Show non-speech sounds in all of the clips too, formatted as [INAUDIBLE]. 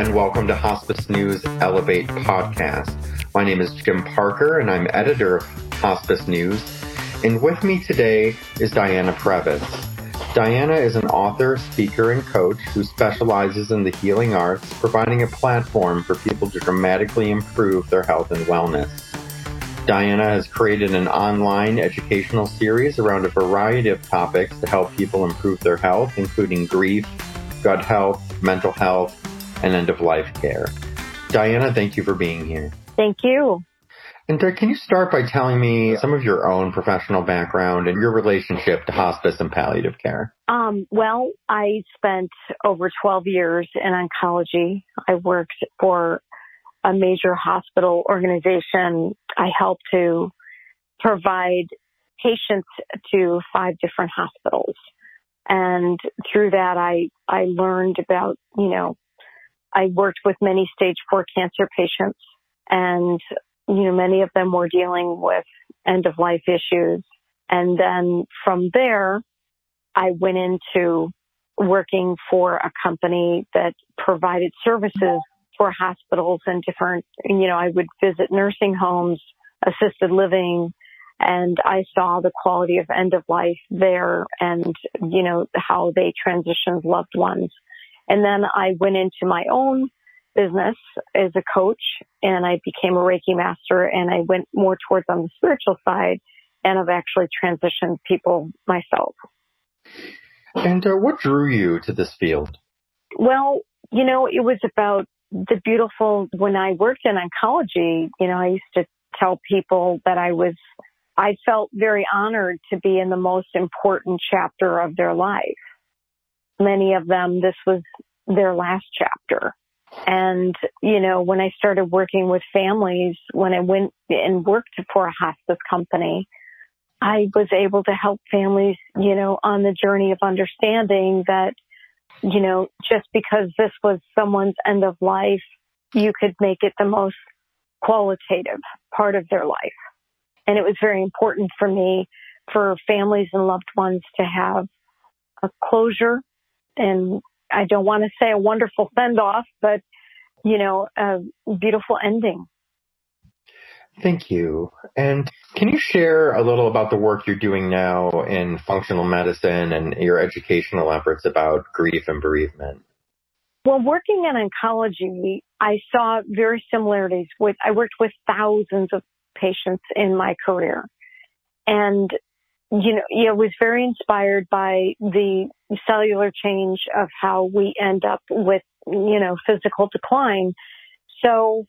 and welcome to Hospice News Elevate podcast. My name is Jim Parker, and I'm editor of Hospice News. And with me today is Diana Previs. Diana is an author, speaker, and coach who specializes in the healing arts, providing a platform for people to dramatically improve their health and wellness. Diana has created an online educational series around a variety of topics to help people improve their health, including grief, gut health, mental health, and end of life care. Diana, thank you for being here. Thank you. And uh, can you start by telling me some of your own professional background and your relationship to hospice and palliative care? Um, well, I spent over 12 years in oncology. I worked for a major hospital organization. I helped to provide patients to five different hospitals. And through that, I, I learned about, you know, I worked with many stage four cancer patients and, you know, many of them were dealing with end of life issues. And then from there, I went into working for a company that provided services for hospitals and different, you know, I would visit nursing homes, assisted living, and I saw the quality of end of life there and, you know, how they transitioned loved ones. And then I went into my own business as a coach and I became a Reiki master and I went more towards on the spiritual side and I've actually transitioned people myself. And uh, what drew you to this field? Well, you know, it was about the beautiful, when I worked in oncology, you know, I used to tell people that I was, I felt very honored to be in the most important chapter of their life many of them, this was their last chapter. And, you know, when I started working with families, when I went and worked for a hospice company, I was able to help families, you know, on the journey of understanding that, you know, just because this was someone's end of life, you could make it the most qualitative part of their life. And it was very important for me for families and loved ones to have a closure and I don't want to say a wonderful send off, but you know, a beautiful ending. Thank you. And can you share a little about the work you're doing now in functional medicine and your educational efforts about grief and bereavement? Well, working in oncology, I saw very similarities with, I worked with thousands of patients in my career. And you know, yeah, was very inspired by the cellular change of how we end up with, you know, physical decline. So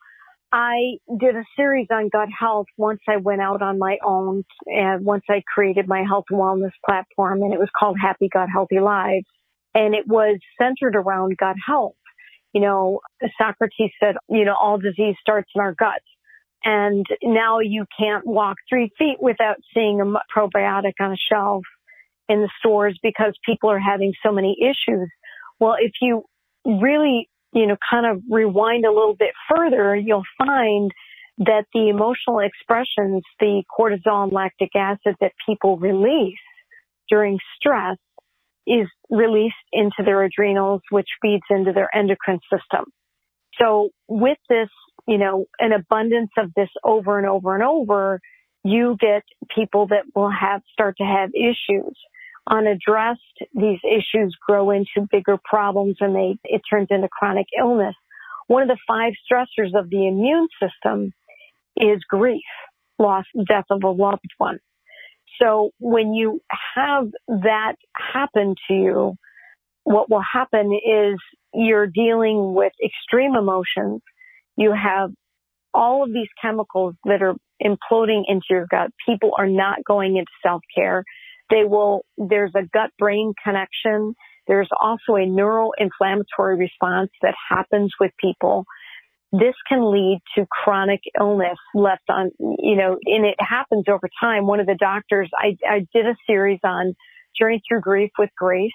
I did a series on gut health once I went out on my own and once I created my health and wellness platform and it was called Happy Gut Healthy Lives. And it was centered around gut health. You know, Socrates said, you know, all disease starts in our guts. And now you can't walk three feet without seeing a probiotic on a shelf in the stores because people are having so many issues. Well, if you really, you know, kind of rewind a little bit further, you'll find that the emotional expressions, the cortisol and lactic acid that people release during stress is released into their adrenals, which feeds into their endocrine system. So with this you know, an abundance of this over and over and over, you get people that will have, start to have issues. Unaddressed, these issues grow into bigger problems and they, it turns into chronic illness. One of the five stressors of the immune system is grief, loss, death of a loved one. So when you have that happen to you, what will happen is you're dealing with extreme emotions you have all of these chemicals that are imploding into your gut. People are not going into self care. They will, there's a gut brain connection. There's also a neural inflammatory response that happens with people. This can lead to chronic illness left on, you know, and it happens over time. One of the doctors, I, I did a series on Journey Through Grief with Grace.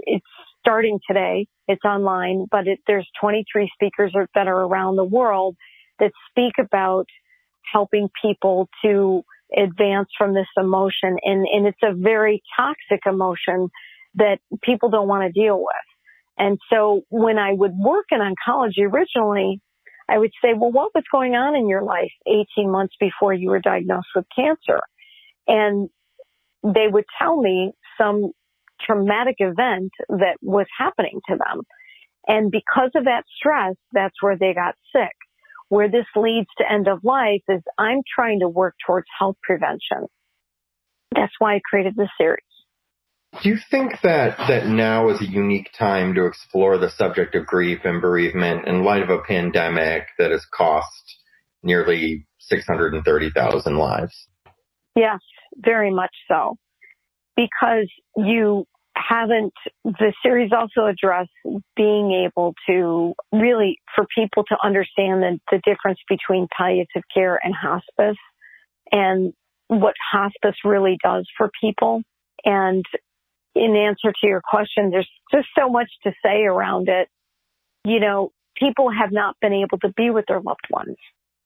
It's starting today. It's online, but it, there's 23 speakers that are around the world that speak about helping people to advance from this emotion. And, and it's a very toxic emotion that people don't want to deal with. And so when I would work in oncology originally, I would say, well, what was going on in your life 18 months before you were diagnosed with cancer? And they would tell me some traumatic event that was happening to them. And because of that stress, that's where they got sick. Where this leads to end of life is I'm trying to work towards health prevention. That's why I created this series. Do you think that, that now is a unique time to explore the subject of grief and bereavement in light of a pandemic that has cost nearly 630,000 lives? Yes, very much so. Because you haven't, the series also addressed being able to really, for people to understand the, the difference between palliative care and hospice and what hospice really does for people. And in answer to your question, there's just so much to say around it. You know, people have not been able to be with their loved ones.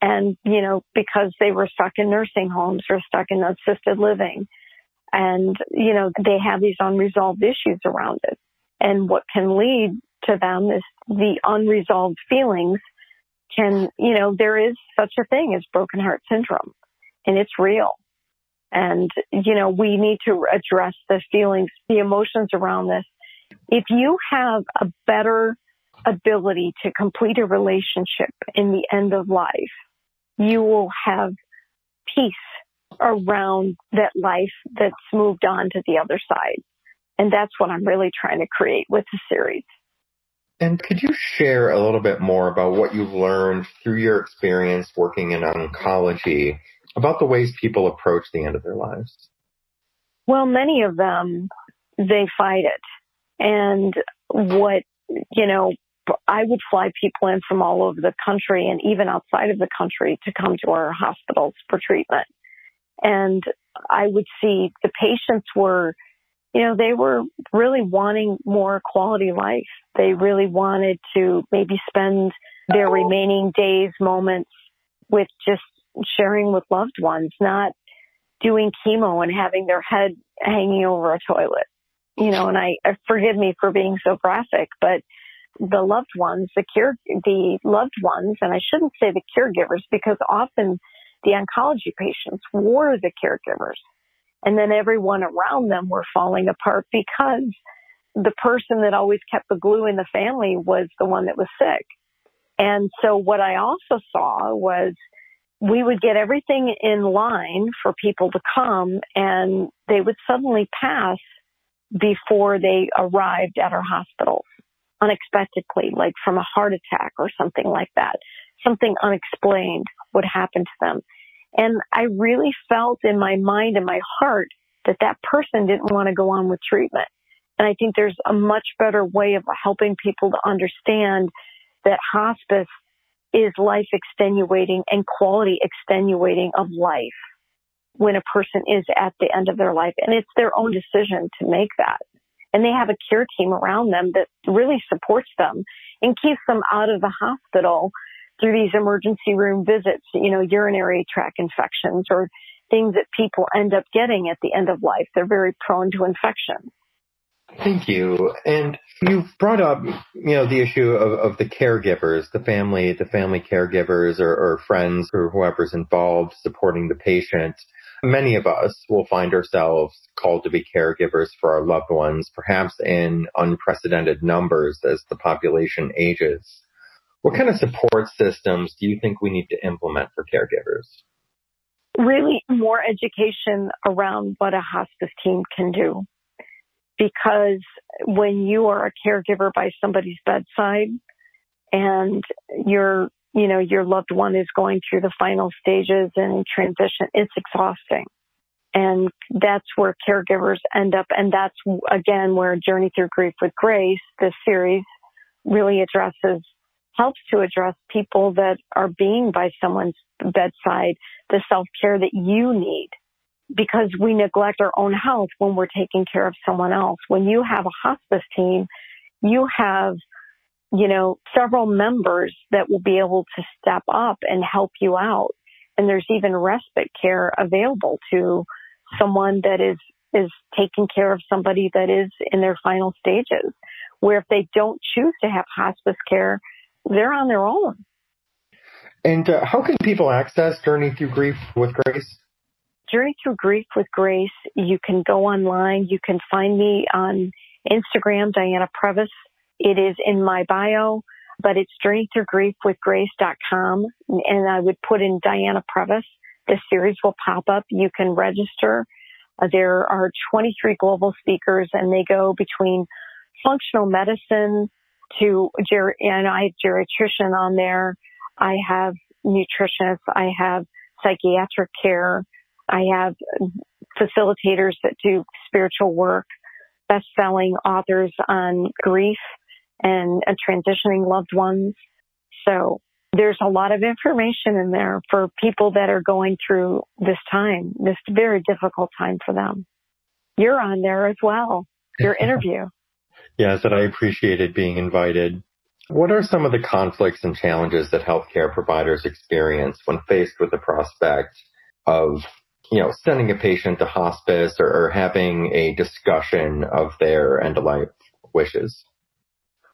And, you know, because they were stuck in nursing homes or stuck in assisted living. And, you know, they have these unresolved issues around it. And what can lead to them is the unresolved feelings can, you know, there is such a thing as broken heart syndrome and it's real. And, you know, we need to address the feelings, the emotions around this. If you have a better ability to complete a relationship in the end of life, you will have peace around that life that's moved on to the other side. And that's what I'm really trying to create with the series. And could you share a little bit more about what you've learned through your experience working in oncology about the ways people approach the end of their lives? Well, many of them, they fight it. And what, you know, I would fly people in from all over the country and even outside of the country to come to our hospitals for treatment. And I would see the patients were, you know, they were really wanting more quality life. They really wanted to maybe spend their oh. remaining days, moments with just sharing with loved ones, not doing chemo and having their head hanging over a toilet. You know, and I, uh, forgive me for being so graphic, but the loved ones, the care, the loved ones, and I shouldn't say the caregivers because often the oncology patients were the caregivers. And then everyone around them were falling apart because the person that always kept the glue in the family was the one that was sick. And so what I also saw was we would get everything in line for people to come and they would suddenly pass before they arrived at our hospitals unexpectedly, like from a heart attack or something like that. Something unexplained would happen to them. And I really felt in my mind and my heart that that person didn't want to go on with treatment. And I think there's a much better way of helping people to understand that hospice is life extenuating and quality extenuating of life when a person is at the end of their life. And it's their own decision to make that. And they have a care team around them that really supports them and keeps them out of the hospital through these emergency room visits, you know, urinary tract infections or things that people end up getting at the end of life. They're very prone to infection. Thank you. And you've brought up, you know, the issue of, of the caregivers, the family, the family caregivers or, or friends or whoever's involved supporting the patient. Many of us will find ourselves called to be caregivers for our loved ones, perhaps in unprecedented numbers as the population ages. What kind of support systems do you think we need to implement for caregivers? Really more education around what a hospice team can do. Because when you are a caregiver by somebody's bedside and your you know your loved one is going through the final stages and transition it's exhausting. And that's where caregivers end up. And that's again where journey through grief with grace this series really addresses helps to address people that are being by someone's bedside the self-care that you need because we neglect our own health when we're taking care of someone else. When you have a hospice team, you have, you know, several members that will be able to step up and help you out. And there's even respite care available to someone that is, is taking care of somebody that is in their final stages. where if they don't choose to have hospice care, they're on their own. And uh, how can people access Journey Through Grief with Grace? Journey Through Grief with Grace, you can go online. You can find me on Instagram, Diana Previs. It is in my bio, but it's Journey Through Grief with Grace.com. And I would put in Diana Previs. The series will pop up. You can register. Uh, there are 23 global speakers and they go between functional medicine to, ger- and I have geriatrician on there. I have nutritionists. I have psychiatric care. I have facilitators that do spiritual work, best-selling authors on grief and, and transitioning loved ones. So there's a lot of information in there for people that are going through this time, this very difficult time for them. You're on there as well, your interview. [LAUGHS] yes, and I appreciated being invited. What are some of the conflicts and challenges that healthcare providers experience when faced with the prospect of, you know, sending a patient to hospice or, or having a discussion of their end of life wishes?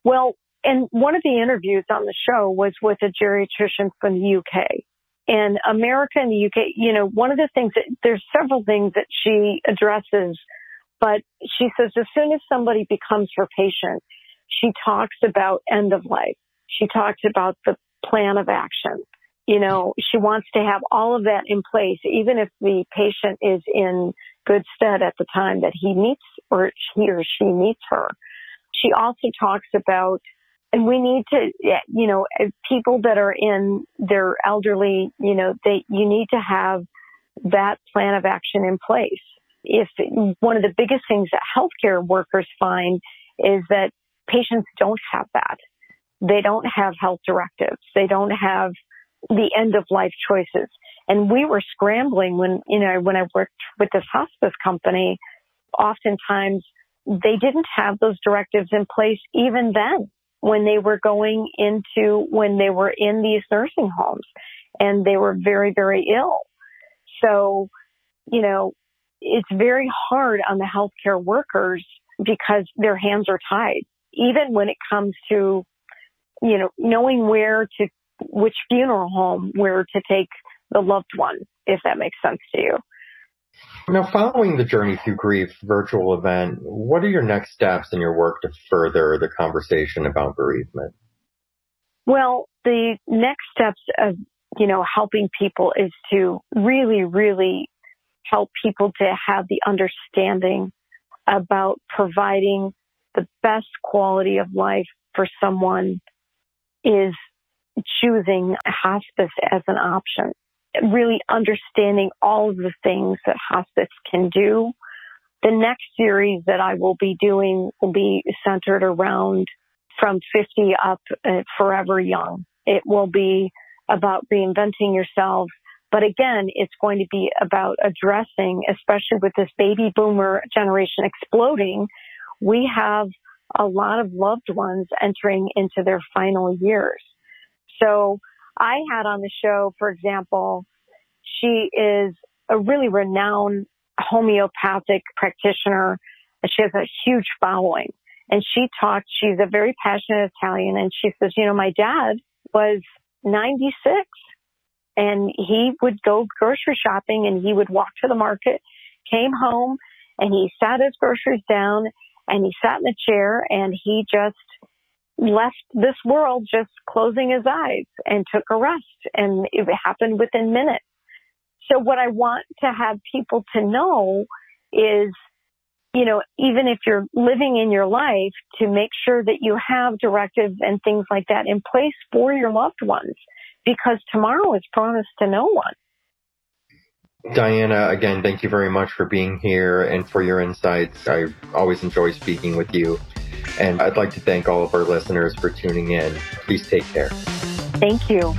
Well, and one of the interviews on the show was with a geriatrician from the UK. And America and the UK, you know, one of the things that there's several things that she addresses, but she says as soon as somebody becomes her patient, she talks about end of life. She talks about the plan of action. You know, she wants to have all of that in place, even if the patient is in good stead at the time that he meets or he or she meets her. She also talks about, and we need to, you know, people that are in their elderly, you know, they, you need to have that plan of action in place. If one of the biggest things that healthcare workers find is that patients don't have that. They don't have health directives. They don't have the end of life choices. And we were scrambling when, you know, when I worked with this hospice company, oftentimes they didn't have those directives in place even then when they were going into, when they were in these nursing homes and they were very, very ill. So, you know, it's very hard on the healthcare workers because their hands are tied even when it comes to, you know, knowing where to, which funeral home where to take the loved one, if that makes sense to you. Now, following the Journey Through Grief virtual event, what are your next steps in your work to further the conversation about bereavement? Well, the next steps of, you know, helping people is to really, really help people to have the understanding about providing the best quality of life for someone is choosing hospice as an option. Really understanding all of the things that hospice can do. The next series that I will be doing will be centered around from 50 up uh, forever young. It will be about reinventing yourself. But again, it's going to be about addressing, especially with this baby boomer generation exploding, we have a lot of loved ones entering into their final years. So I had on the show, for example, she is a really renowned homeopathic practitioner and she has a huge following. And she talked, she's a very passionate Italian and she says, you know, my dad was 96 and he would go grocery shopping and he would walk to the market, came home and he sat his groceries down and he sat in a chair and he just left this world just closing his eyes and took a rest and it happened within minutes. So what I want to have people to know is, you know, even if you're living in your life to make sure that you have directives and things like that in place for your loved ones because tomorrow is promised to no one. Diana, again, thank you very much for being here and for your insights. I always enjoy speaking with you. And I'd like to thank all of our listeners for tuning in. Please take care. Thank you.